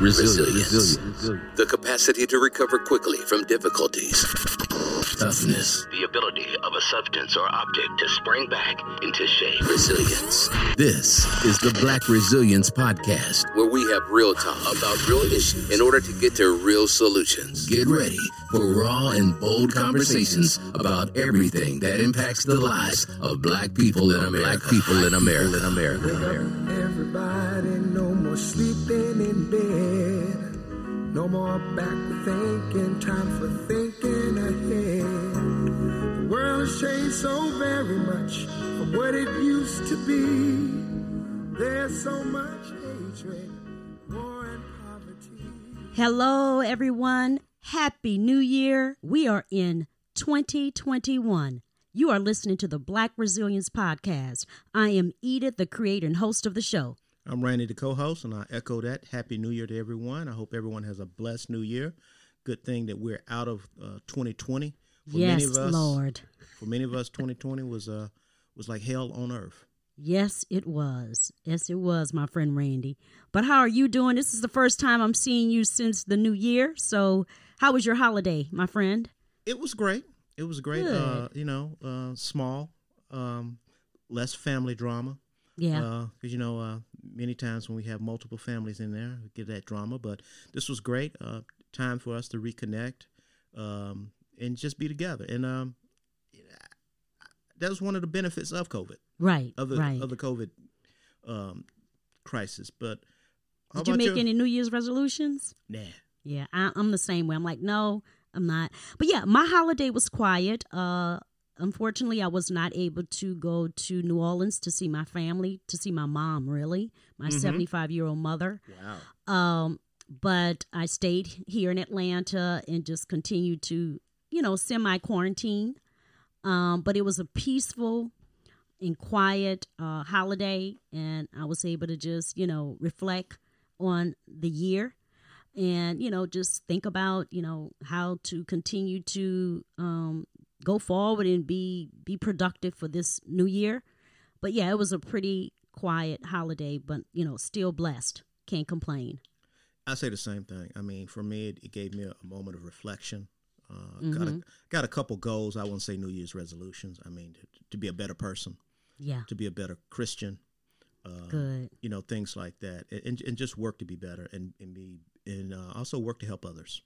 Resilience. The capacity to recover quickly from difficulties. Toughness. The ability of a substance or object to spring back into shape. Resilience. This is the Black Resilience Podcast, where we have real talk about real issues in order to get to real solutions. Get ready for raw and bold conversations about everything that impacts the lives of black people in America. Black people in America. In America. Everybody, no more sleeping in bed. No more back thinking, time for thinking ahead. The world has changed so very much from what it used to be. There's so much hatred, war, and poverty. Hello, everyone. Happy New Year. We are in 2021. You are listening to the Black Resilience Podcast. I am Edith, the creator and host of the show. I'm Randy, the co-host, and I echo that. Happy New Year to everyone. I hope everyone has a blessed New Year. Good thing that we're out of uh, 2020. For yes, many of us, Lord. For many of us, 2020 was uh was like hell on earth. Yes, it was. Yes, it was, my friend Randy. But how are you doing? This is the first time I'm seeing you since the new year. So, how was your holiday, my friend? It was great. It was great. Good. Uh, you know, uh, small, um, less family drama. Yeah. Because you know, uh, many times when we have multiple families in there, we get that drama. But this was great. Uh, time for us to reconnect um, and just be together. And um, that was one of the benefits of COVID, right. of the right. of the COVID um, crisis. But Did you make your- any New Year's resolutions? Nah. Yeah, I, I'm the same way. I'm like, no, I'm not. But yeah, my holiday was quiet. Uh, unfortunately, I was not able to go to New Orleans to see my family, to see my mom. Really, my 75 year old mother. Wow. Um, but I stayed here in Atlanta and just continued to, you know, semi quarantine. Um, but it was a peaceful and quiet uh, holiday, and I was able to just, you know, reflect on the year and, you know, just think about, you know, how to continue to um, go forward and be be productive for this new year. But yeah, it was a pretty quiet holiday, but you know, still blessed. Can't complain. I say the same thing. I mean, for me, it, it gave me a, a moment of reflection. Uh, Got a got a couple goals. I wouldn't say New Year's resolutions. I mean, to, to be a better person, Yeah, to be a better Christian. Uh, good. You know, things like that, and, and just work to be better, and and be and uh, also work to help others.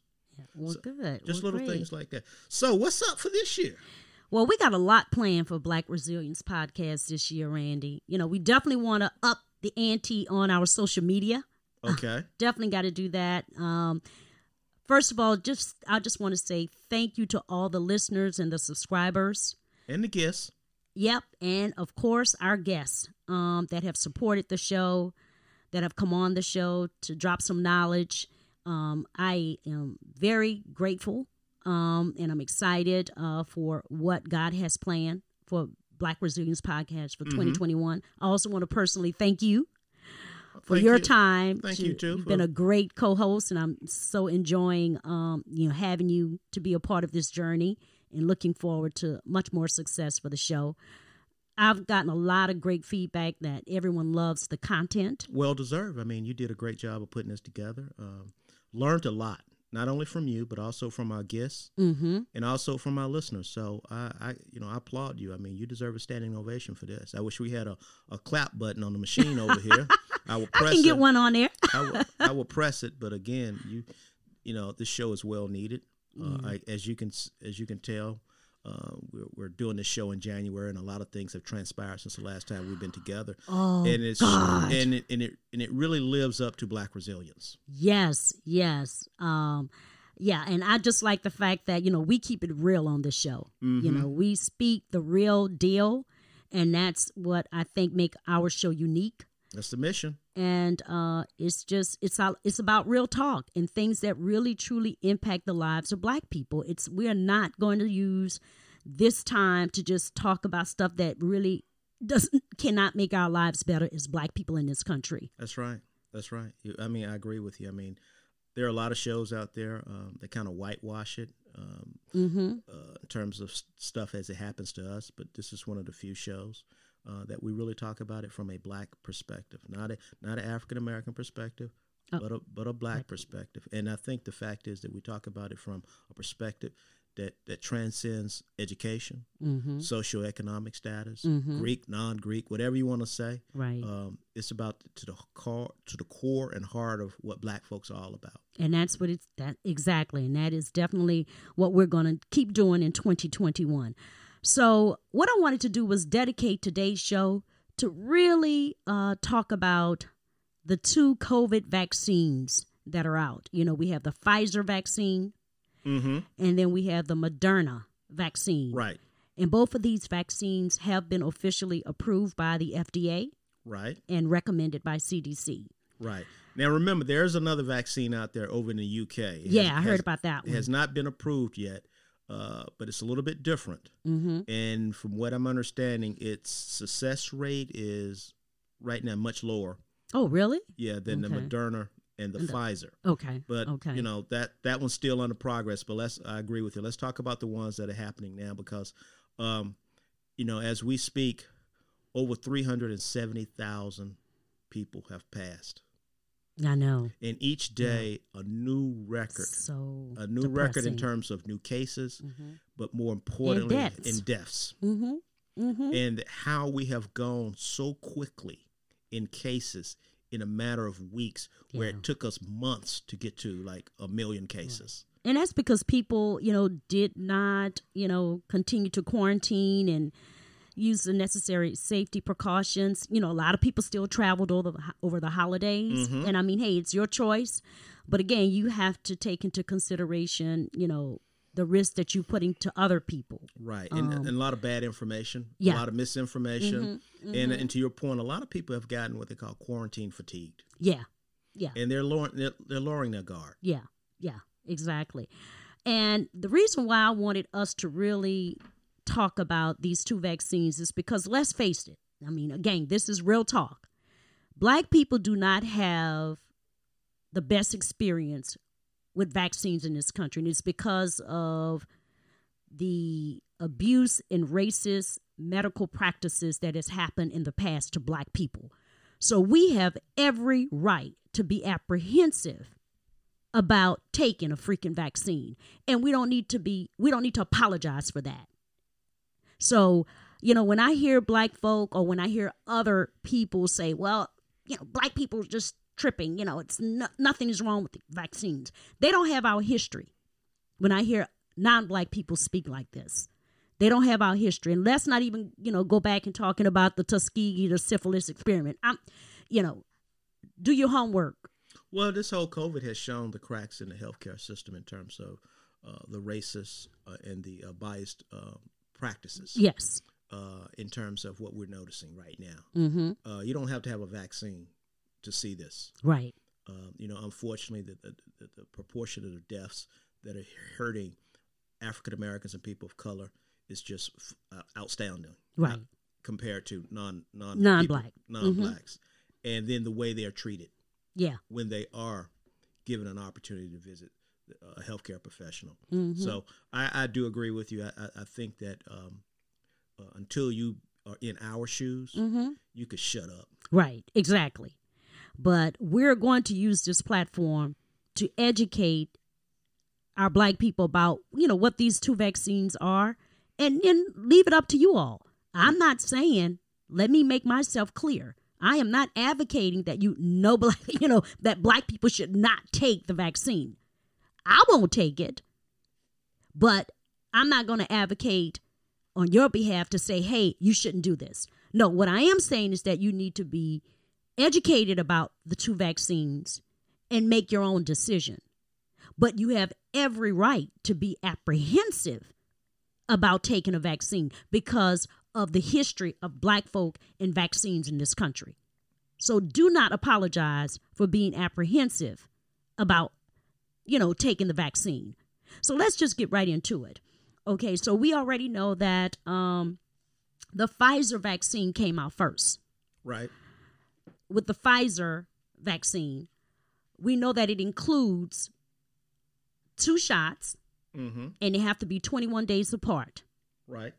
Well, So, good. Just Well, little great. things like that. So, what's up for this year? Well, we got a lot planned for Black Resilience Podcast this year, Randy. You know, we definitely want to up the ante on our social media. Okay. definitely got to do that. Um, first of all, just I just want to say thank you to all the listeners and the subscribers. and the guests. Yep, and of course our guests um, that have supported the show, that have come on the show to drop some knowledge. Um, I am very grateful, um, and I'm excited uh, for what God has planned for Black Resilience Podcast for 2021. I also want to personally thank you for Thank your you. time. Thank to- you, too, You've been a great co-host, and I'm so enjoying um, you know having you to be a part of this journey, and looking forward to much more success for the show. I've gotten a lot of great feedback that everyone loves the content. Well deserved. I mean, you did a great job of putting this together. Um, learned a lot, not only from you, but also from our guests Mm-hmm. and also from our listeners. So I, I, you know, I applaud you. I mean, you deserve a standing ovation for this. I wish we had a, a clap button on the machine over here. I will press I can get it. one on there. I will, I will press it, but again, you, you know, this show is well needed. Uh, I, as you can, as you can tell, uh, we're, we're doing this show in January, and a lot of things have transpired since the last time we've been together. Oh, and it's God. and it, and it and it really lives up to Black resilience. Yes, yes. Um, yeah, and I just like the fact that, you know, we keep it real on this show. You know, we speak the real deal, and that's what I think make our show unique. That's the mission. And uh, it's just it's all, it's about real talk and things that really truly impact the lives of Black people. It's we're not going to use this time to just talk about stuff that really doesn't cannot make our lives better as Black people in this country. That's right. That's right. You- I mean, I agree with you. I mean, there are a lot of shows out there um, that kind of whitewash it um, Mm-hmm. uh, in terms of stuff as it happens to us. But this is one of the few shows uh, that we really talk about it from a black perspective, not a not an African American perspective, Oh. but a but a black perspective. And I think the fact is that we talk about it from a perspective that that transcends education, Mm-hmm. socioeconomic status, Mhm. Greek, non-Greek, whatever you want to say. Right. Um, it's about to the core to the core and heart of what black folks are all about. and that's what it's that exactly and that is definitely what we're going to keep doing in 2021 so what i wanted to do was dedicate today's show to really uh, talk about the two covid vaccines that are out. You know we have the pfizer vaccine Mm-hmm. and then we have the moderna vaccine. Right, and both of these vaccines have been officially approved by the fda right, and recommended by cdc right. Now remember, there's another vaccine out there over in the UK. It yeah has- i heard has- about that It has not been approved yet, uh, but it's a little bit different. mm-hmm. And from what I'm understanding, its success rate is right now much lower, oh really yeah, than the Okay. Moderna and the And the- Pfizer. okay But okay you know that that one's still under progress. But let's I agree with you. Let's talk about the ones that are happening now because, um, you know, as we speak, over three hundred and seventy thousand people have passed, I know. and each day a new record, So a new record in terms of new cases, but more importantly, deaths. in deaths. Mm-hmm. Mm-hmm. and how we have gone so quickly in cases in a matter of weeks where Yeah. it took us months to get to like a million cases. And that's because people, you know, did not, you know, continue to quarantine and use the necessary safety precautions. You know, a lot of people still traveled over the, over the holidays, Mm-hmm. and I mean, hey, it's your choice, but again, you have to take into consideration, you know, the risk that you're putting to other people. Right. And, and a lot of bad information, Um, Yeah. Mm-hmm. a lot of misinformation. And, and to your point, a lot of people have gotten what they call quarantine fatigued. Yeah, yeah. And they're lowering, they're, they're lowering their guard. Yeah, yeah, exactly. And the reason why I wanted us to really talk about these two vaccines is because let's face it. I mean, again, this is real talk. Black people do not have the best experience with vaccines in this country, and it's because of the abuse and racist medical practices that has happened in the past to black people. So we have every right to be apprehensive about taking a freaking vaccine. And we don't need to be we don't need to apologize for that. So, you know, when I hear black folk or when I hear other people say, well, you know, black people are just tripping, you know, it's no, nothing is wrong with the vaccines. They don't have our history. When I hear non-black people speak like this, they don't have our history. And let's not even, you know, go back and talking about the Tuskegee, the syphilis experiment. I'm, you know, do your homework. Well, this whole COVID has shown the cracks in the healthcare system in terms of uh, the racist uh, and the uh, biased uh, practices. Yes. uh, in terms of what we're noticing right now. Mm-hmm. Uh, you don't have to have a vaccine to see this. Right. Um, you know, unfortunately, the, the, the, proportion of the deaths that are hurting African Americans and people of color is just uh, outstanding. Right. uh, compared to non non Non-black. non blacks, and then the way they are treated Yeah. when they are given an opportunity to visit a healthcare professional. Mhm. So I, I do agree with you. I, I, I think that um, uh, until you are in our shoes, Mm-hmm. you could shut up. Right, exactly. But we're going to use this platform to educate our black people about, you know, what these two vaccines are and then leave it up to you all. I'm not saying, let me make myself clear. I am not advocating that you know black, you know, that black people should not take the vaccine. I won't take it. But I'm not going to advocate on your behalf to say, hey, you shouldn't do this. No, what I am saying is that you need to be educated about the two vaccines and make your own decision. But you have every right to be apprehensive about taking a vaccine because of the history of black folk and vaccines in this country. So do not apologize for being apprehensive about, you know, taking the vaccine. So let's just get right into it. Okay, so we already know that um, the Pfizer vaccine came out first. Right. With the Pfizer vaccine, we know that it includes two shots Mm-hmm. and they have to be 21 days apart. Right.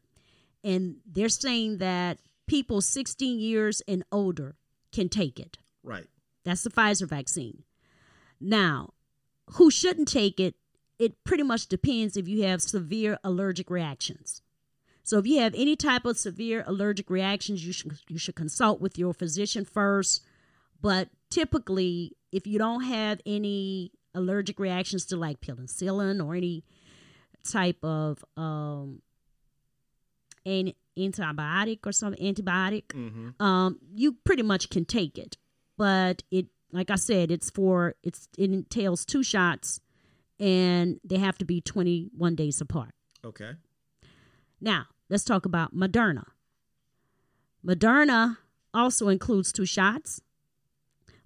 And they're saying that people 16 years and older can take it. Right. That's the Pfizer vaccine. Now, who shouldn't take it? It pretty much depends if you have severe allergic reactions. So if you have any type of severe allergic reactions, you should you should consult with your physician first. But typically, if you don't have any allergic reactions to like penicillin or any type of um, an antibiotic or some antibiotic, Mm-hmm. um, you pretty much can take it. But it, like I said, it's for it's it entails two shots, and they have to be twenty one days apart. Okay. Now, let's talk about Moderna. Moderna also includes two shots,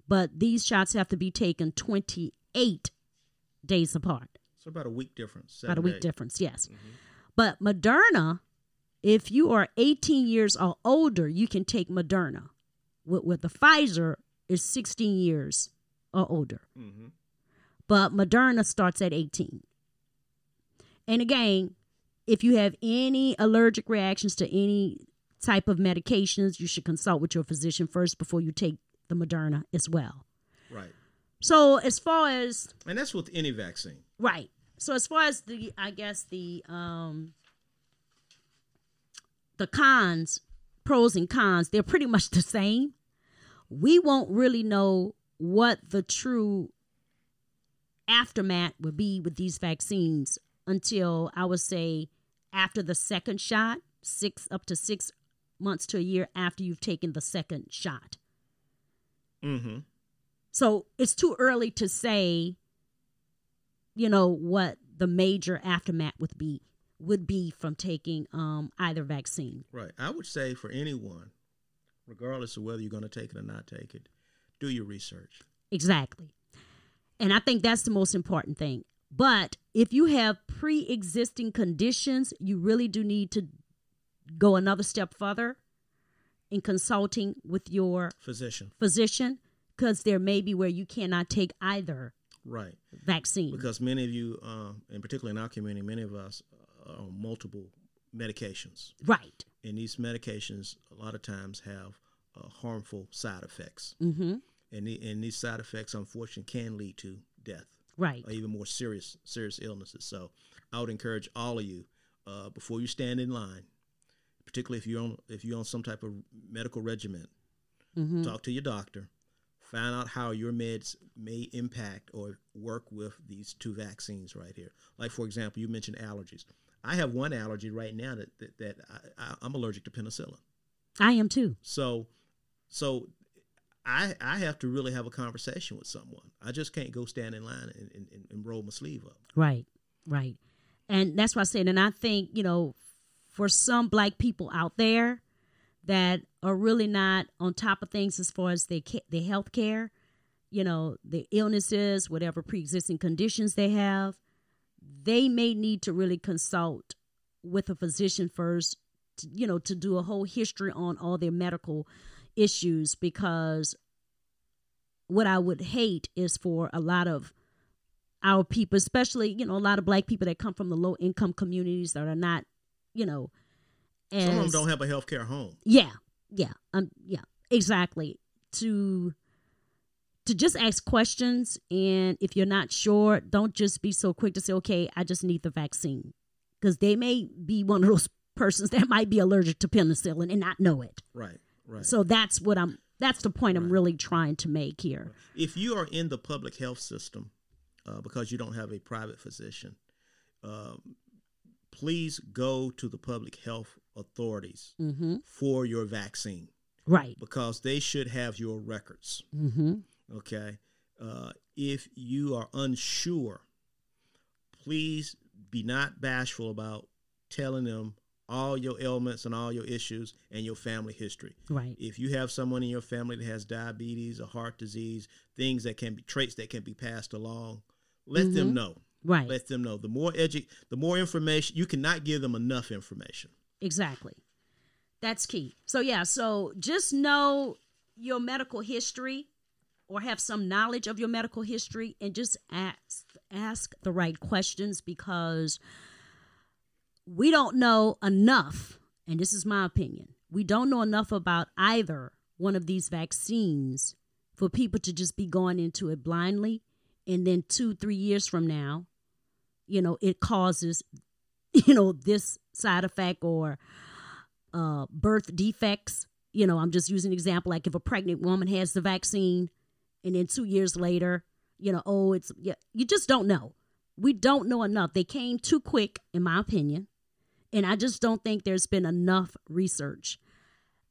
but these shots have to be taken 28 days apart. So about a week difference. About a week days. difference, yes. Mm-hmm. But Moderna, if you are 18 years or older, you can take Moderna. With, with the Pfizer, is 16 years or older. Mm-hmm. But Moderna starts at 18. And again, if you have any allergic reactions to any type of medications, you should consult with your physician first before you take the Moderna as well. Right. So, as far as And that's with any vaccine. Right. So as far as the I guess the um the cons, pros and cons, they're pretty much the same. We won't really know what the true aftermath would be with these vaccines until I would say after the second shot, six up to six months to a year after you've taken the second shot. Mm-hmm. So it's too early to say, you know, what the major aftermath would be would be from taking um, either vaccine. Right. I would say for anyone, regardless of whether you're going to take it or not take it, do your research. Exactly. And I think that's the most important thing. But if you have pre existing conditions, you really do need to go another step further in consulting with your Physician. physician because there may be where you cannot take either Right. vaccine. Because many of you, uh, and particularly in our community, many of us are on multiple medications. right. And these medications, a lot of times, have uh, harmful side effects. Mm-hmm. And, the, and these side effects, unfortunately, can lead to death. Right. or even more serious serious illnesses. So I would encourage all of you uh, before you stand in line, particularly if you're on if you're on some type of medical regimen, Mm-hmm. talk to your doctor, find out how your meds may impact or work with these two vaccines right here. Like for example, you mentioned allergies. I have one allergy right now that that, that I, I'm allergic to penicillin. I am too. So, so I I have to really have a conversation with someone. I just can't go stand in line and, and, and roll my sleeve up. Right, right. And that's what I said. And I think, you know, for some black people out there that are really not on top of things as far as their, their health care, you know, their illnesses, whatever pre existing conditions they have, they may need to really consult with a physician first, to, you know, to do a whole history on all their medical issues because what I would hate is for a lot of our people, especially you know a lot of black people that come from the low income communities that are not, you know, as Some of them don't have a healthcare home. yeah, yeah, um, yeah, exactly. To to just ask questions, and if you're not sure, don't just be so quick to say, "Okay, I just need the vaccine," because they may be one of those persons that might be allergic to penicillin and not know it. Right, right. So that's what I'm. That's the point I'm really trying to make here. if you are in the public health system uh, because you don't have a private physician, um, please go to the public health authorities Mm-hmm. for your vaccine Right. because they should have your records. Mm-hmm. Okay. Uh, if you are unsure, please be not bashful about telling them all your ailments and all your issues and your family history. Right. If you have someone in your family that has diabetes or heart disease, things that can be traits that can be passed along, let them know. Right. Let them know. The more edu- the more information, you cannot give them enough information. Exactly. That's key. So yeah, so just know your medical history or have some knowledge of your medical history and just ask ask the right questions because we don't know enough, and this is my opinion. We don't know enough about either one of these vaccines for people to just be going into it blindly and then two, three years from now, you know, it causes, you know, this side effect or uh, birth defects. You know, I'm just using an example like if a pregnant woman has the vaccine and then two years later, you know, oh, it's, yeah, you just don't know. We don't know enough. They came too quick, in my opinion. And I just don't think there's been enough research.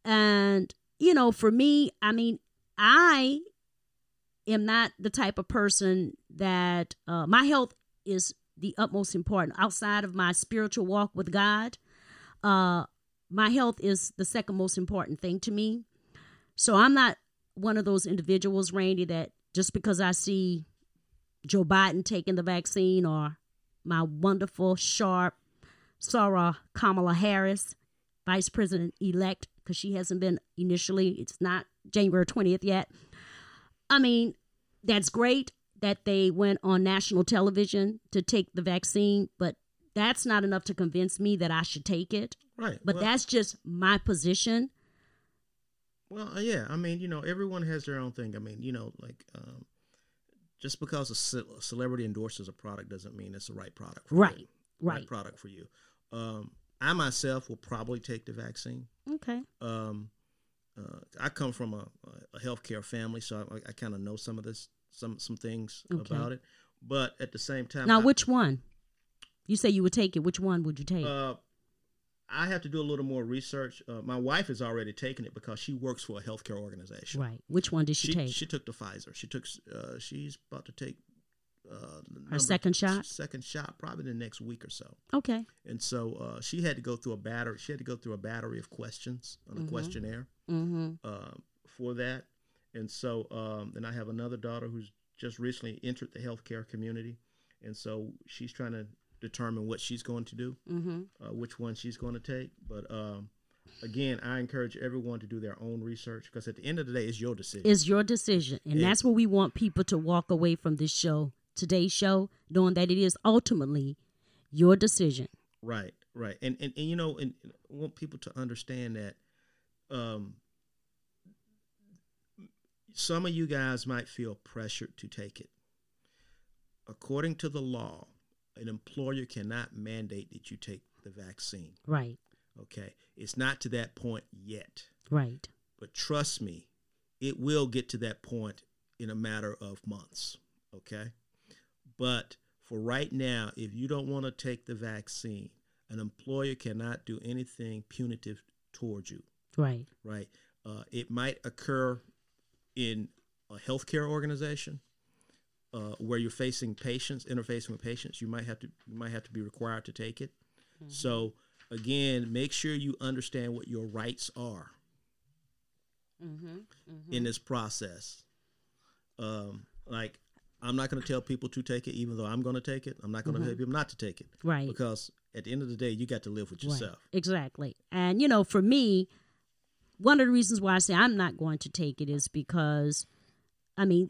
And, you know, for me, I mean, I am not the type of person that uh, my health is the utmost important. Outside of my spiritual walk with God, uh, my health is the second most important thing to me. So I'm not one of those individuals, Randy, that just because I see Joe Biden taking the vaccine or my wonderful, sharp Soror Kamala Harris, Vice President elect, because she hasn't been initially, it's not January 20th yet. I mean, that's great that they went on national television to take the vaccine, but that's not enough to convince me that I should take it. Right. But well, that's just my position. Well, uh, yeah. I mean, you know, everyone has their own thing. I mean, you know, like um, just because a, ce- a celebrity endorses a product doesn't mean it's the right product. For Right, you. right. product for you. Um, I myself will probably take the vaccine. Okay. Um, uh, I come from a, a healthcare family, so I, I kind of know some of this, some some things Okay. about it. But at the same time, Now, I, which one? You say you would take it. Which one would you take? uh, I have to do a little more research. Uh, my wife has already taken it because she works for a healthcare organization. right. Which one did she, She take? she took the Pfizer. She took. Uh, she's about to take uh, Her second shot? Second shot, probably the next week or so. okay. And so uh, she had to go through a battery. She had to go through a battery of questions on a questionnaire Mm-hmm. uh, for that. And so, um, and I have another daughter who's just recently entered the healthcare community, and so she's trying to determine what she's going to do, Mm-hmm. uh, which one she's going to take. But um, again, I encourage everyone to do their own research because at the end of the day, it's your decision. It's your decision. And Yeah. that's what we want people to walk away from this show, today's show, knowing that it is ultimately your decision. Right, right, and and, and you know, and and I want people to understand that. Um, some of you guys might feel pressured to take it. According to the law, an employer cannot mandate that you take the vaccine. Right. Okay, it's not to that point yet, Right. but trust me, it will get to that point in a matter of months. Okay, but for right now, if you don't want to take the vaccine, an employer cannot do anything punitive towards you. Right. Right? Uh, it might occur in a healthcare organization uh, where you're facing patients, interfacing with patients. You might have to you might have to be required to take it. So again, make sure you understand what your rights are in this process. Um, like I'm not going to tell people to take it, even though I'm going to take it. I'm not going to tell people not to take it, Right. Because at the end of the day, you got to live with Right. yourself. Exactly. And, you know, for me, one of the reasons why I say I'm not going to take it is because, I mean,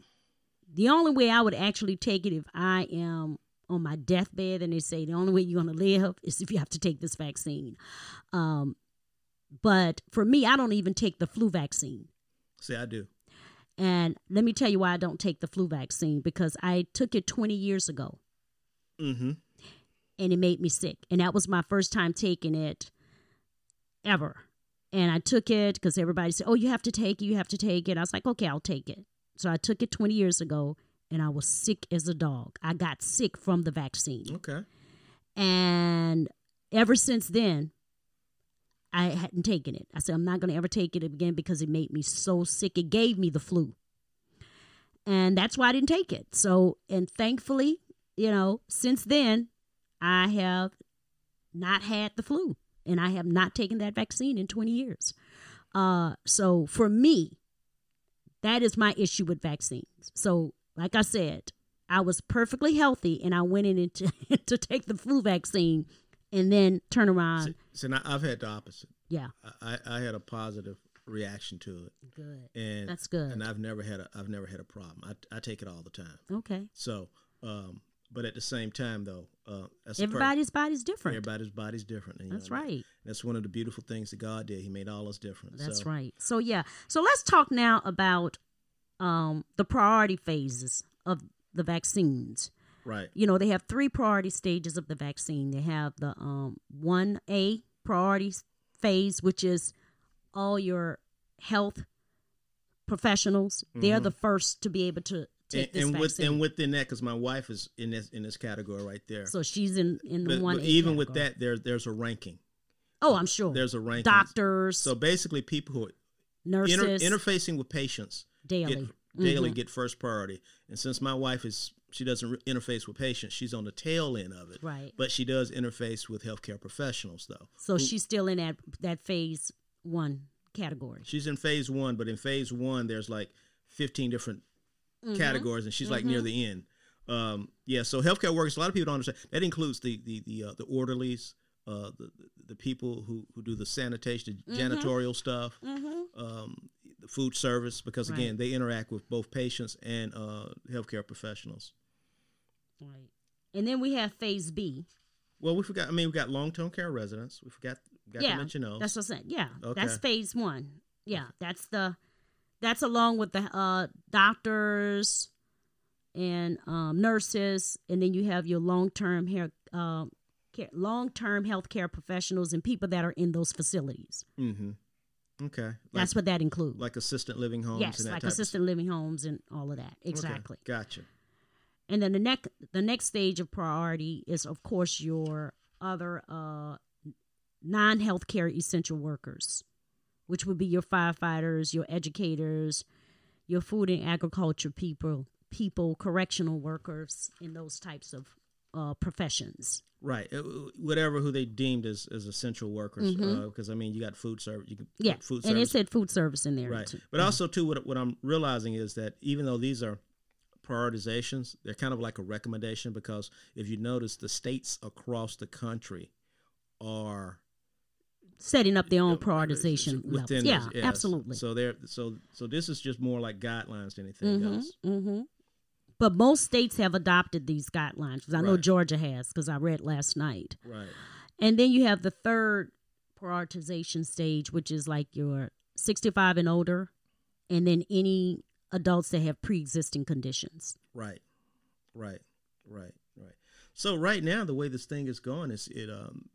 the only way I would actually take it if I am on my deathbed and they say the only way you're going to live is if you have to take this vaccine. Um, but for me, I don't even take the flu vaccine. See, I do. And let me tell you why I don't take the flu vaccine because I took it 20 years ago Mm-hmm. and it made me sick. And that was my first time taking it ever. And I took it because everybody said, Oh, you have to take it, you have to take it. I was like, Okay, I'll take it. So I took it 20 years ago and I was sick as a dog. I got sick from the vaccine. Okay. And ever since then, I hadn't taken it. I said, I'm not going to ever take it again because it made me so sick. It gave me the flu. And that's why I didn't take it. So, and thankfully, you know, since then, I have not had the flu and I have not taken that vaccine in 20 years. Uh, so for me, that is my issue with vaccines. So, like I said, I was perfectly healthy and I went in to, to take the flu vaccine and then turn around. See, now I've had the opposite. Yeah, I, I I had a positive reaction to it, good. and That's good. And I've never had a I've never had a problem. I, I take it all the time. Okay. So, um, but at the same time, though, uh, Everybody's body's different. everybody's body's different. and, That's know, right. That's one of the beautiful things that God did. He made all us different. That's so, right. So yeah. So let's talk now about um the priority phases of the vaccines. Right. You know, they have three priority stages of the vaccine. They have the um, 1A priority phase, which is all your health professionals. They're the first to be able to take And, and with and within that, because my wife is in this in this category right there. so she's in in the But- one. but even with that, there there's a ranking. oh, I'm sure There's a ranking. doctors, So basically, people who are nurses, inter- interfacing with patients daily. get, daily Mhm. get first priority. And since my wife is she doesn't re- interface with patients, she's on the tail end of it. Right. But she does interface with healthcare professionals, though. So she's still in that that phase one category. She's in phase one, but in phase one, there's like 15 different Mm-hmm. categories, and she's like near the end. Um, yeah, so healthcare workers. A lot of people don't understand. That includes the the the, uh, the orderlies, uh, the the people who who do the sanitation, the Mm-hmm. janitorial stuff, um, the food service, because again, Right. they interact with both patients and uh, healthcare professionals. Right. And then we have phase B. Well, we forgot. I mean, we got long term care residents. We forgot. Got yeah, to mention those. that's what I said. Yeah, Okay. that's phase one. Yeah, that's the that's along with the uh, doctors and um, nurses, and then you have your long term hair. Uh, care, long-term healthcare professionals and people that are in those facilities. mm-hmm. Okay. Like, That's what that includes. like assistant living homes. yes, and that like type of assisted living homes and all of that. Okay, Exactly. Gotcha. And then the next the next stage of priority is of course your other uh, non healthcare essential workers, which would be your firefighters, your educators, your food and agriculture people, people, correctional workers, and those types of uh, professions. Right. Uh, Whatever who they deemed as, as essential workers. Because, I mean, you got food service. You can Mm-hmm. Yeah, food service. and it said food service in there. right. too. But also, too, what, what I'm realizing is that even though these are prioritizations, they're kind of like a recommendation because if you notice, the states across the country are setting up their own prioritization levels. Yeah, yes. absolutely. So they're so so this is just more like guidelines than anything else. hmm But most states have adopted these guidelines. I know Georgia has because I read last night. Right. And then you have the third prioritization stage, which is like your 65 and older, and then any adults that have pre-existing conditions. Right, right, right, right. So right now, the way this thing is going is it. Um,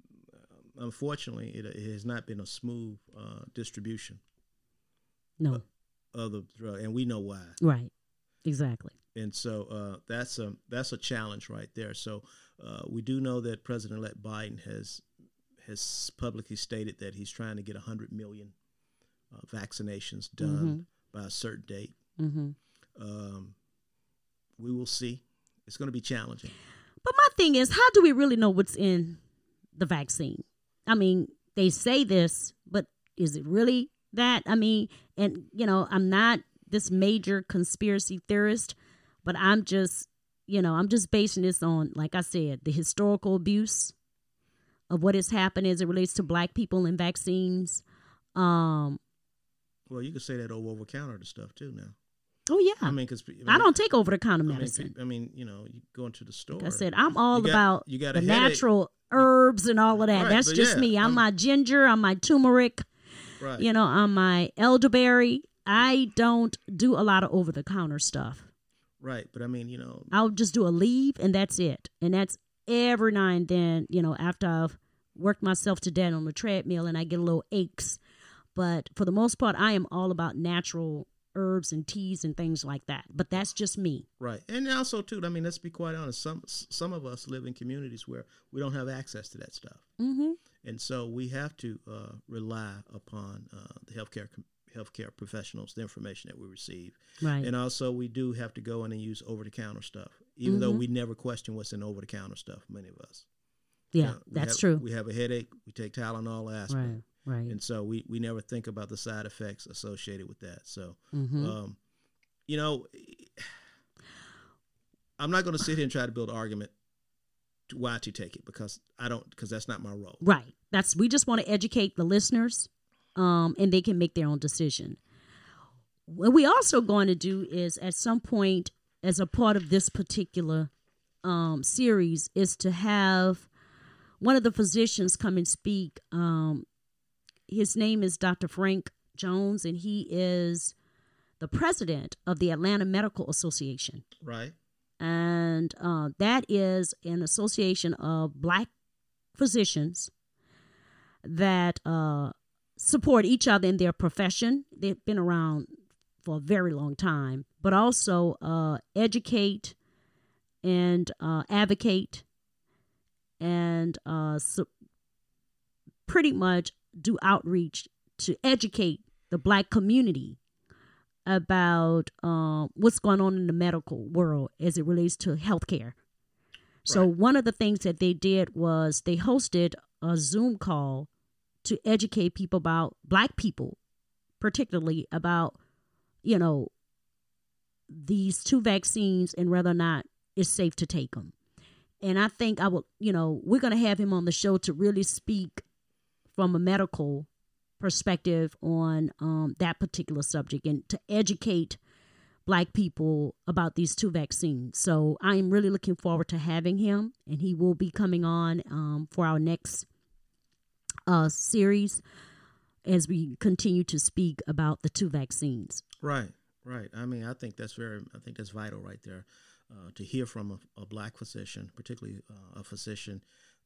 unfortunately, it, it has not been a smooth uh, distribution No, of the drug, and we know why. right, exactly. And so uh, that's a that's a challenge right there. So uh, we do know that President-elect Biden has has publicly stated that he's trying to get 100 million uh, vaccinations done by a certain date. hmm Um, we will see. It's going to be challenging. But my thing is, how do we really know what's in the vaccine? I mean, they say this, but is it really that? I mean, and you know, I'm not this major conspiracy theorist, but I'm just, you know, I'm just basing this on, like I said, the historical abuse of what has happened as it relates to black people and vaccines. Um, Well, you could say that over over counter to stuff too now. oh yeah, I mean, because I don't take over the counter I mean, medicine. I mean, you know, you go into the store. Like I said, I'm all You got- about you got the headache. natural herbs and all of that. Right, That's just yeah, me. I'm, I'm- my ginger, I'm my turmeric, right. you know, I'm my elderberry. I don't do a lot of over the counter stuff. right. But I mean, you know, I'll just do Aleve and that's it. And that's every now and then, you know, after I've worked myself to death on the treadmill and I get a little aches. But for the most part, I am all about natural herbs and teas and things like that. But that's just me. right. And also too, I mean, let's be quite honest. Some some of us live in communities where we don't have access to that stuff, Mm-hmm. and so we have to uh, rely upon uh, the healthcare healthcare professionals, the information that we receive, Right. and also we do have to go in and use over the counter stuff, even though we never question what's in over the counter stuff. Many of us. Mm-hmm. yeah, Uh, that's have- true. We have a headache, we take Tylenol, aspirin. Right. Right. and so we, we never think about the side effects associated with that. So, Mhm. um, you know, I'm not going to sit here and try to build an argument to why to take it because I don't because that's not my role. Right. That's we just want to educate the listeners, um, and they can make their own decision. What we also going to do is at some point, as a part of this particular um, series, is to have one of the physicians come and speak. Um, his name is Dr. Frank Jones, and he is the president of the Atlanta Medical Association. Right. and uh, that is an association of black physicians that uh, support each other in their profession. They've been around for a very long time, but also uh, educate and uh, advocate and uh, so pretty much do outreach to educate the black community about um, what's going on in the medical world as it relates to healthcare. So Right. one of the things that they did was they hosted a Zoom call to educate people about black people, particularly about you know these two vaccines and whether or not it's safe to take them. And I think I will, you know, we're going to have him on the show to really speak from a medical perspective on um, that particular subject and to educate black people about these two vaccines. So I am really looking forward to having him, and he will be coming on um, for our next uh, series as we continue to speak about the two vaccines. Right, right. I mean, I think that's very, I think that's vital right there uh, to hear from a, a black physician, particularly uh, a physician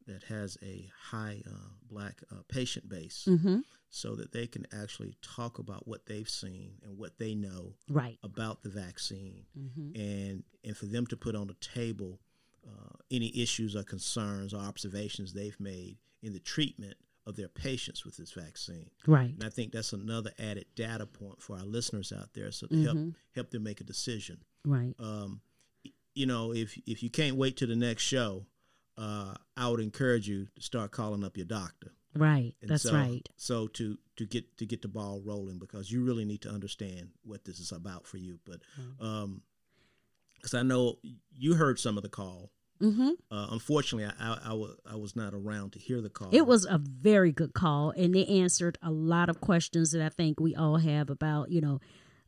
that has a high uh, black uh, patient base, Mm-hmm. so that they can actually talk about what they've seen and what they know Right. about the vaccine, Mm-hmm. and and for them to put on the table uh, any issues or concerns or observations they've made in the treatment of their patients with this vaccine. Right. And I think that's another added data point for our listeners out there, so to help Mhm. help them make a decision. Right. Um, you know, if if you can't wait to the next show, uh, I would encourage you to start calling up your doctor. Right. And That's so, right. So to to get to get the ball rolling because you really need to understand what this is about for you. But um, because I know you heard some of the call. Mm-hmm. Uh, unfortunately, I, I, I, wa- I was not around to hear the call. It was a very good call, and they answered a lot of questions that I think we all have about, you know,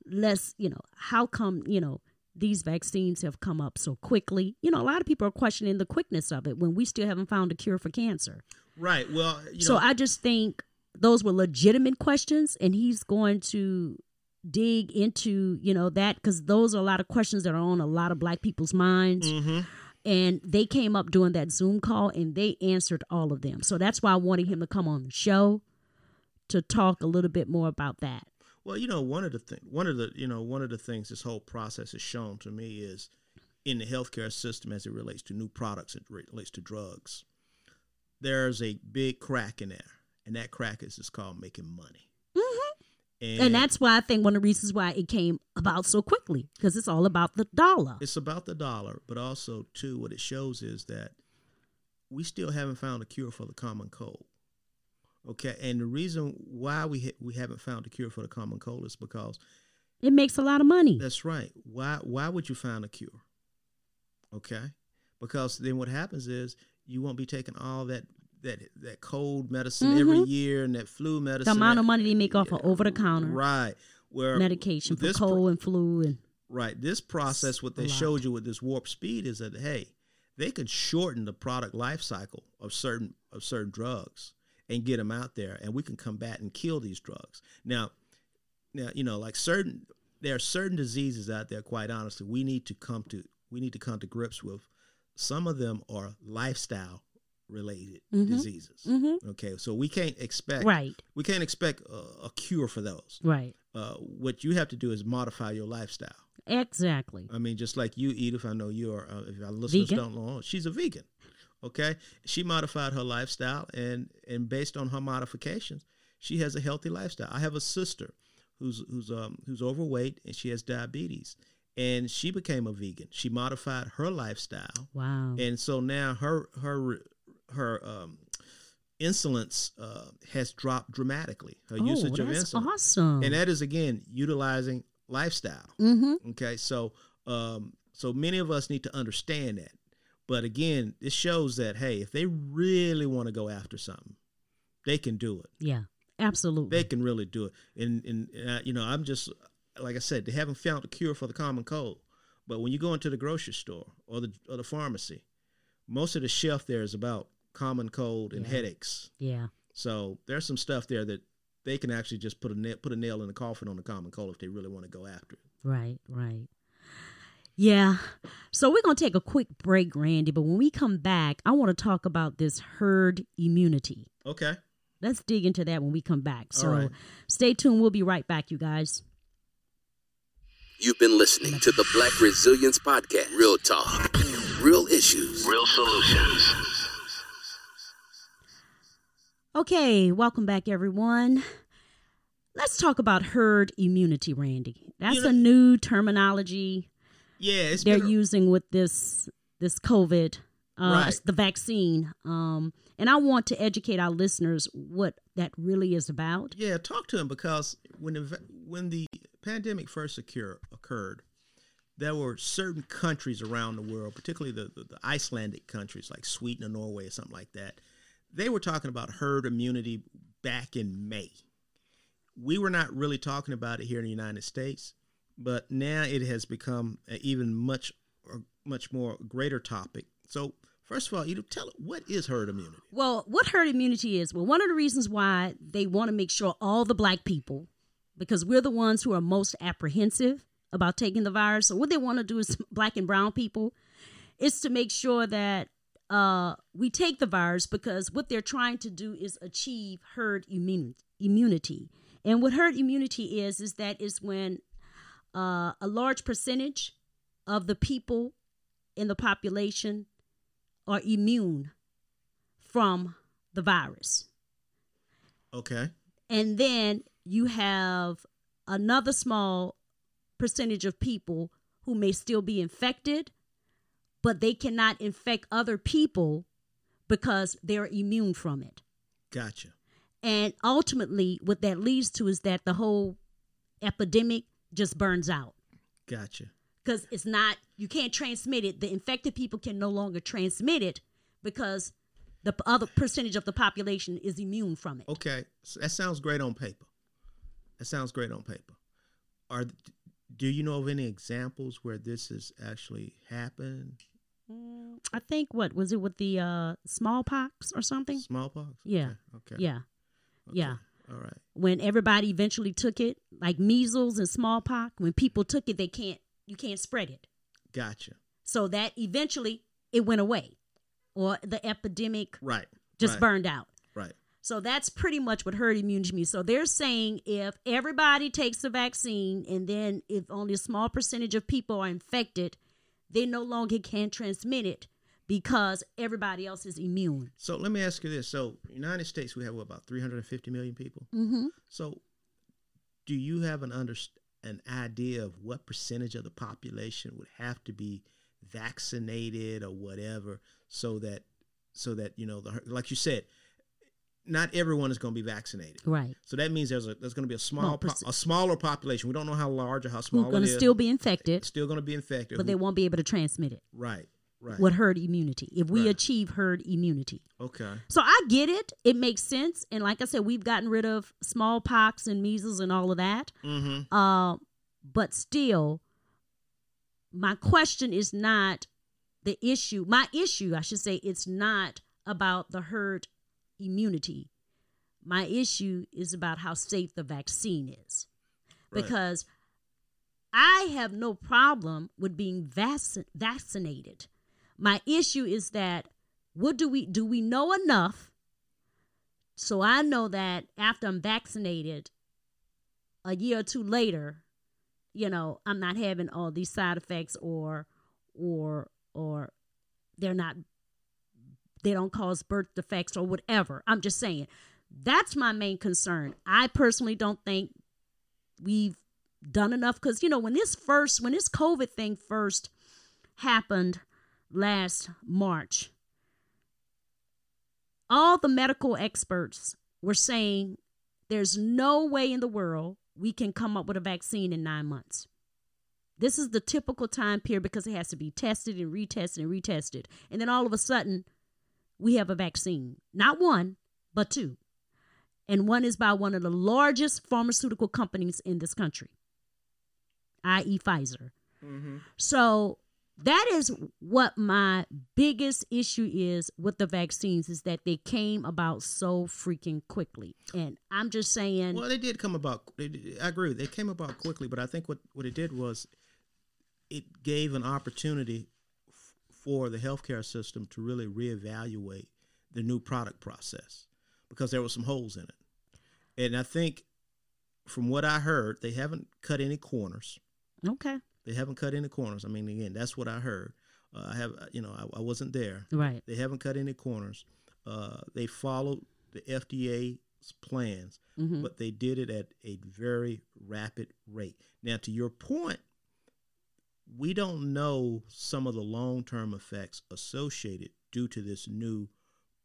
let's, you know, how come, you know, these vaccines have come up so quickly? You know, a lot of people are questioning the quickness of it when we still haven't found a cure for cancer. right. Well, you so know, I just think those were legitimate questions, and he's going to dig into, you know, that because those are a lot of questions that are on a lot of black people's minds hmm and they came up during that Zoom call and they answered all of them. So that's why I wanted him to come on the show to talk a little bit more about that. Well, you know, one of the thing, one of the, you know, one of the things this whole process has shown to me is in the healthcare system as it relates to new products, it relates to drugs. There's a big crack in there, and that crack is just called making money. Mm-hmm. And, And that's why I think one of the reasons why it came about so quickly because it's all about the dollar. it's about the dollar, but also too, what it shows is that we still haven't found a cure for the common cold. Okay, and the reason why we ha- we haven't found a cure for the common cold is because It makes a lot of money. That's right. Why why would you find a cure? Okay? Because then what happens is you won't be taking all that that that cold medicine every mm-hmm. year and that flu medicine. The amount of money they make off of over the counter Right. Where medication for this pro- cold and flu and right. This process what they showed you with this warp speed is that hey, they could shorten the product life cycle of certain of certain drugs and get them out there and we can combat and kill these drugs. Now now you know like certain there are certain diseases out there quite honestly we need to come to we need to come to grips with some of them are lifestyle related Mhm. diseases Mhm. okay so we can't expect right, we can't expect a, a cure for those right, uh, what you have to do is modify your lifestyle exactly. i mean just like you edith i know you are uh, if our listeners Vegan. don't know she's a vegan okay she modified her lifestyle and and based on her modifications she has a healthy lifestyle i have a sister who's who's um who's overweight and she has diabetes and she became a vegan she modified her lifestyle Wow. and so now her her her um insulins uh, has dropped dramatically her oh, usage of that's insulin awesome. and that is again utilizing lifestyle mm-hmm. Okay, so um, so many of us need to understand that. But again, it shows that hey, if they really want to go after something, they can do it. Yeah, absolutely. They can really do it. And and uh, you know, I'm just like I said, they haven't found a cure for the common cold. But when you go into the grocery store or the or the pharmacy, most of the shelf there is about common cold and Yeah. headaches. yeah. So there's some stuff there that they can actually just put a nail, put a nail in the coffin on the common cold if they really want to go after it. Right, right. Yeah. So we're going to take a quick break, Randy. But when we come back, I want to talk about this herd immunity. Okay. Let's dig into that when we come back. So right. stay tuned. We'll be right back, you guys. You've been listening to the Black Resilience Podcast. Real talk, real issues. Real solutions. Okay, welcome back, everyone. Let's talk about herd immunity, Randy. That's You know- a new terminology Yeah, it's they're a- using with this this COVID, uh, Right. the vaccine. Um, and I want to educate our listeners what that really is about. Yeah, talk to him because when the when the pandemic first occur, occurred, there were certain countries around the world, particularly the, the, the Icelandic countries like Sweden or Norway or something like that. They were talking about herd immunity back in May. We were not really talking about it here in the United States, but now it has become an even much much more greater topic. So, first of all, you know, tell what is herd immunity? Well, what herd immunity is? Well, one of the reasons why they want to make sure all the black people, because we're the ones who are most apprehensive about taking the virus. So what they want to do is black and brown people is to make sure that uh, we take the virus because what they're trying to do is achieve herd immunity. And what herd immunity is is that is when uh, a large percentage of the people in the population are immune from the virus. Okay. And then you have another small percentage of people who may still be infected, but they cannot infect other people because they're immune from it. Gotcha. And ultimately, what that leads to is that the whole epidemic just burns out Gotcha. because it's not, you can't transmit it. The infected people can no longer transmit it because the other percentage of the population is immune from it. Okay, so that sounds great on paper. That sounds great on paper. Are do you know of any examples where this has actually happened? Mm, I think what was it with the uh, smallpox or something? Smallpox. Yeah. Okay. okay. Yeah, yeah. All right. When everybody eventually took it, like measles and smallpox, when people took it, they can't you can't spread it. Gotcha. So that eventually it went away, or the epidemic Right. just right, burned out. Right. So that's pretty much what herd immunity means. So they're saying if everybody takes the vaccine and then if only a small percentage of people are infected, they no longer can transmit it because everybody else is immune. So let me ask you this. So United States, we have what, about 350 million people. Mm-hmm. So do you have an under an idea of what percentage of the population would have to be vaccinated or whatever so that so that you know the like you said not everyone is going to be vaccinated Right. so that means there's a there's going to be a small Small po- a smaller population we don't know how large or how small Who's going to still be infected, still going to be infected but they won't be able to transmit it right right with herd immunity if we Right. achieve herd immunity. okay So I get it. It makes sense. And like I said, we've gotten rid of smallpox and measles and all of that. mm-hmm Uh, but still, my question is not the issue. My issue, I should say, it's not about the herd immunity. My issue is about how safe the vaccine is. Right. Because I have no problem with being vac- vaccinated. My issue is that what do we do we know enough so I know that after I'm vaccinated a year or two later, you know, I'm not having all these side effects or or or they're not they don't cause birth defects or whatever. I'm just saying. That's my main concern. I personally don't think we've done enough cuz you know, when this first when this COVID thing first happened last March, all the medical experts were saying there's no way in the world we can come up with a vaccine in nine months. This is the typical time period because it has to be tested and retested and retested. And then all of a sudden, we have a vaccine. Not one, but two. And one is by one of the largest pharmaceutical companies in this country, i.e., Pfizer. Mm-hmm. So that is what my biggest issue is with the vaccines is that they came about so freaking quickly. And I'm just saying Well, they did come about. Did, I agree. They came about quickly, but I think what what it did was it gave an opportunity f- for the healthcare system to really reevaluate the new product process because there were some holes in it. And I think from what I heard, they haven't cut any corners. Okay. They haven't cut any corners. I mean, again, that's what I heard. Uh, I have, you know, I, I wasn't there. Right. They haven't cut any corners. Uh, they followed the FDA's plans, but they did it at a very rapid rate. Now, to your point, we don't know some of the long term effects associated due to this new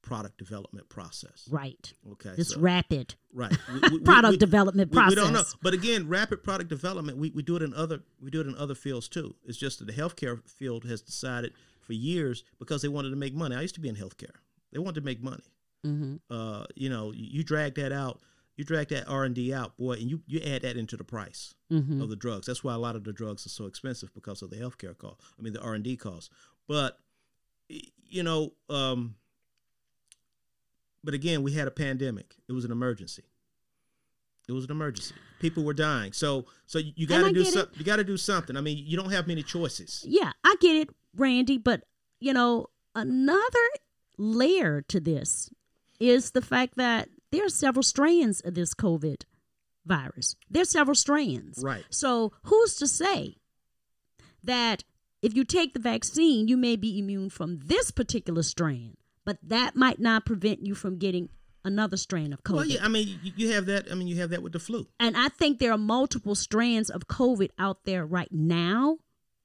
product development process. Right. Okay. This so- rapid right We- we- product we- development process. we don't know. But again, rapid product development, we, we do it in other we do it in other fields too. It's just that the healthcare field has decided for years because they wanted to make money. I used to be in healthcare. They wanted to make money. Mm-hmm. Uh, you know, you, you drag that out, you drag that R and D out, boy, and you you add that into the price Mm-hmm. of the drugs. That's why a lot of the drugs are so expensive because of the healthcare cost. I mean, the R and D costs. But you know, um, but again, we had a pandemic. It was an emergency. It was an emergency. People were dying. So so you, got to do something. You got to do something. I mean, you don't have many choices. Yeah, I get it, Randy, but you know, another layer to this is the fact that there are several strands of this COVID virus. There's several strands. Right. So who's to say that if you take the vaccine, you may be immune from this particular strand, but that might not prevent you from getting another strain of COVID. Well, yeah. I mean, you, you have that. I mean, you have that with the flu. and I think there are multiple strands of COVID out there right now.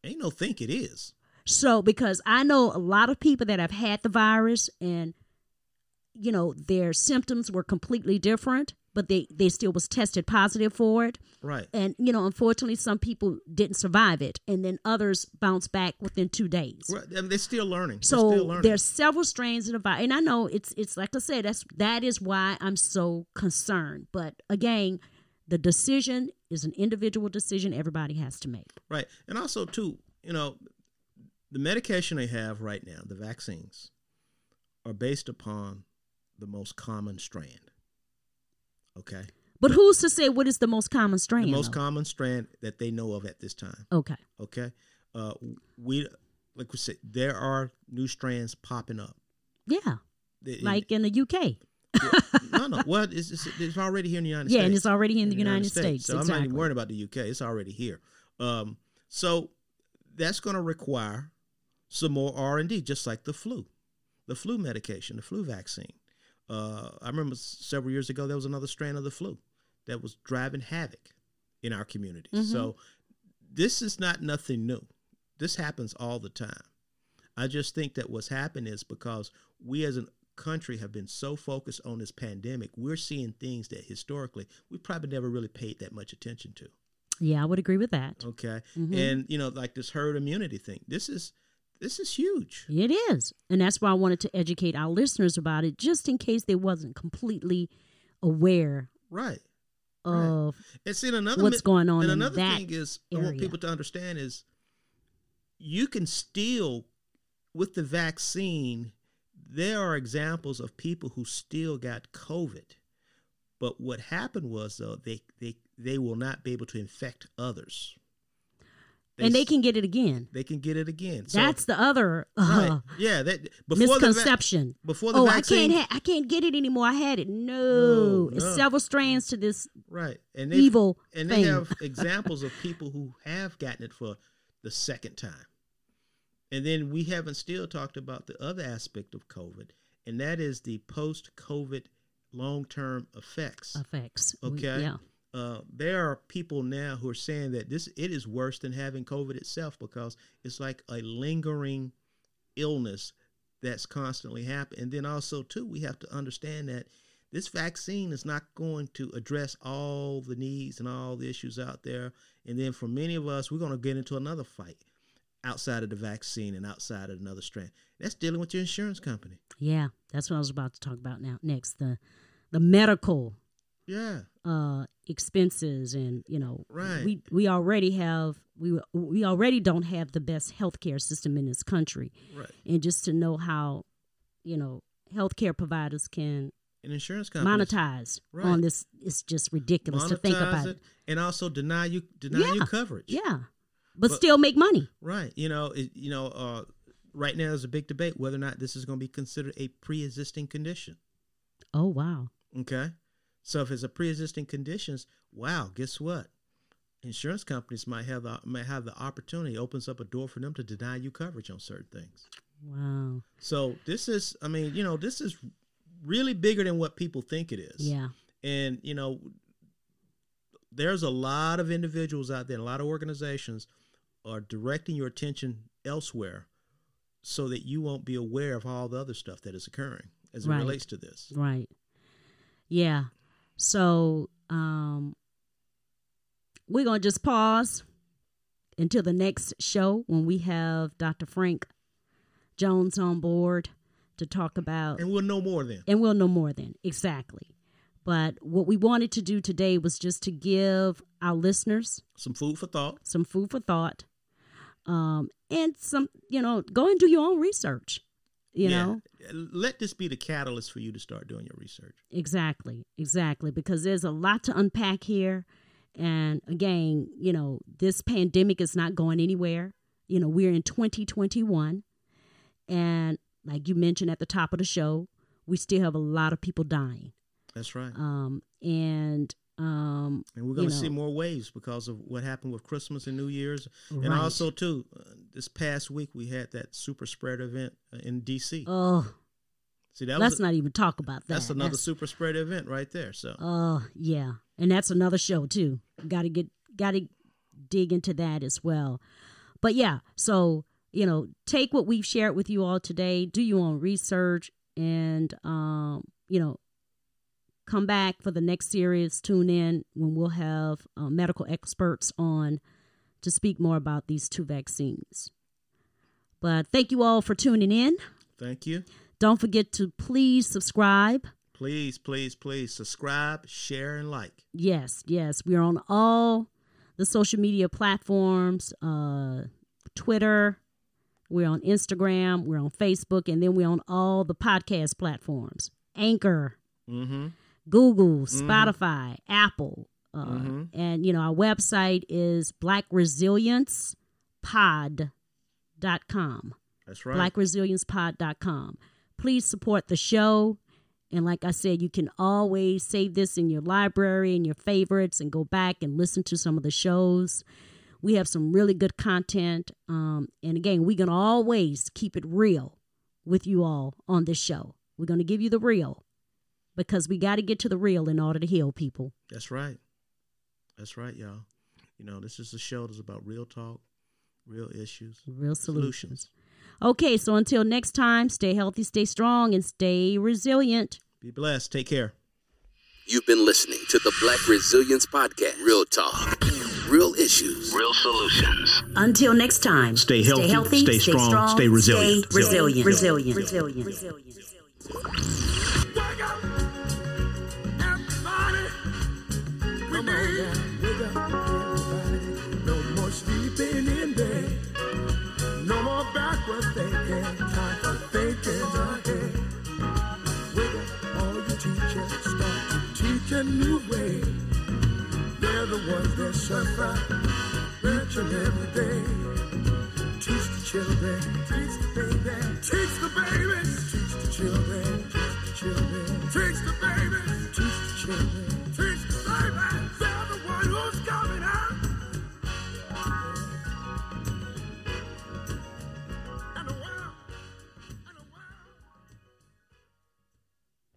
Ain't no think it is. So, because I know a lot of people that have had the virus and, you know, their symptoms were completely different, but they, they still was tested positive for it. Right. And, you know, unfortunately, some people didn't survive it. And then others bounced back within two days. Right. I mean, they're still learning. So still learning. there's several strains of the virus, and I know it's it's like I said, that's that is why I'm so concerned. But again, the decision is an individual decision everybody has to make. Right. And also, too, you know, the medication they have right now, the vaccines, are based upon the most common strand. Okay. But who's to say what is the most common strand? The most though? common strand that they know of at this time. Okay. Okay. Uh, we, like we said, there are new strands popping up. Yeah. Like in the UK. yeah, no, no. Well, it's, it's, it's already here in the United Yeah, States. Yeah, and it's already in the United States, So I'm not even worried about the UK. It's already here. Um, so that's going to require some more R and D, just like the flu, the flu medication, the flu vaccine. Uh, I remember several years ago there was another strain of the flu that was driving havoc in our community. Mm-hmm. So this is not nothing new. This happens all the time. I just think that what's happened is because we as a country have been so focused on this pandemic, we're seeing things that historically we probably never really paid that much attention to. Yeah, I would agree with that. Okay. Mm-hmm. And you know, like this herd immunity thing. This is this is huge. It is. And that's why I wanted to educate our listeners about it, just in case they wasn't completely aware Right. of And see and another What's going on And another thing is I want people to understand is you can still with the vaccine, there are examples of people who still got COVID. But what happened was though they they they will not be able to infect others. And they can get it again. they can get it again. So, That's the other right. uh, Yeah, that before the va- misconception. before the oh, vaccine, I can't. Ha- I can't get it anymore. I had it. No, No, it's no. several strands to this. right? And evil and thing. they have examples of people who have gotten it for the second time. And then we haven't still talked about the other aspect of COVID, and that is the post-COVID long-term effects. effects. We- Okay. yeah. Uh, there are people now who are saying that this it is worse than having COVID itself because it's like a lingering illness that's constantly happening. And then also too, we have to understand that this vaccine is not going to address all the needs and all the issues out there. And then for many of us, we're going to get into another fight outside of the vaccine and outside of another strand. That's dealing with your insurance company. Yeah, that's what I was about to talk about now. Next, the the medical Yeah. uh expenses and you know Right. we we already have we we already don't have the best healthcare system in this country Right. and just to know how you know healthcare providers can And insurance companies monetize Right. on this it's just ridiculous to think about it and also deny you deny you coverage. Yeah. but, still make money. Right. You know, it, you know, uh, right now there's a big debate whether or not this is going to be considered a pre-existing condition. Oh wow. Okay. So if it's a pre-existing conditions, wow, guess what? Insurance companies might have the might have the opportunity opens up a door for them to deny you coverage on certain things. Wow. So this is, I mean, you know, this is really bigger than what people think it is. Yeah. And you know, there's a lot of individuals out there, a lot of organizations are directing your attention elsewhere so that you won't be aware of all the other stuff that is occurring as it Right. relates to this. Right. Yeah. So um we're gonna just pause until the next show when we have Dr. Frank Jones on board to talk about And we'll know more then. and we'll know more then. Exactly. But what we wanted to do today was just to give our listeners Some food for thought. some food for thought. Um, and some, you know, go and do your own research. You Yeah. know, Let this be the catalyst for you to start doing your research. exactly, exactly, because there's a lot to unpack here. And again, you know, this pandemic is not going anywhere. You know, we're in 2021. And like you mentioned at the top of the show, we still have a lot of people dying. That's right. Um, and, um, and we're going to you see more waves because of what happened with Christmas and New Year's. And also, too, uh, this past week we had that super spread event uh, in D.C. oh, See, that let's was not even talk about that. that's another super spread event right there. So Oh, yeah. And that's another show too. Got to get got to dig into that as well. But yeah, so, you know, take what we've shared with you all today, do your own research and um, you know, come back for the next series, tune in when we'll have uh, medical experts on to speak more about these two vaccines. But thank you all for tuning in. thank you. Don't forget to please subscribe. Please, please, please subscribe, share, and like. Yes, yes. We are on all the social media platforms uh, Twitter, we're on Instagram, we're on Facebook, and then we're on all the podcast platforms Anchor, Mm-hmm. Google, Spotify, Apple. Uh, Mm-hmm. And, you know, our website is blackresiliencepod.com. That's right. blackresiliencepod.com. Please support the show. And like I said, you can always save this in your library and your favorites and go back and listen to some of the shows. We have some really good content. Um, and again, we're going to always keep it real with you all on this show. We're going to give you the real because we got to get to the real in order to heal people. That's right. That's right, y'all. You know, this is a show that's about real talk, real issues. Real solutions. Solutions. Okay, so until next time, stay healthy, stay strong, and stay resilient. Be blessed. Take care. You've been listening to the Black Resilience Podcast. Real talk, real issues. Real solutions. Until next time, Stay healthy, stay strong, stay resilient. Stay resilient. Resilient. Resilient. Wake We're thinking, time for thinking ahead. Wiggle all your teachers, start to teach a new way. They're the ones that suffer each and every day. Teach the children, teach the babies, teach the babies, teach the children.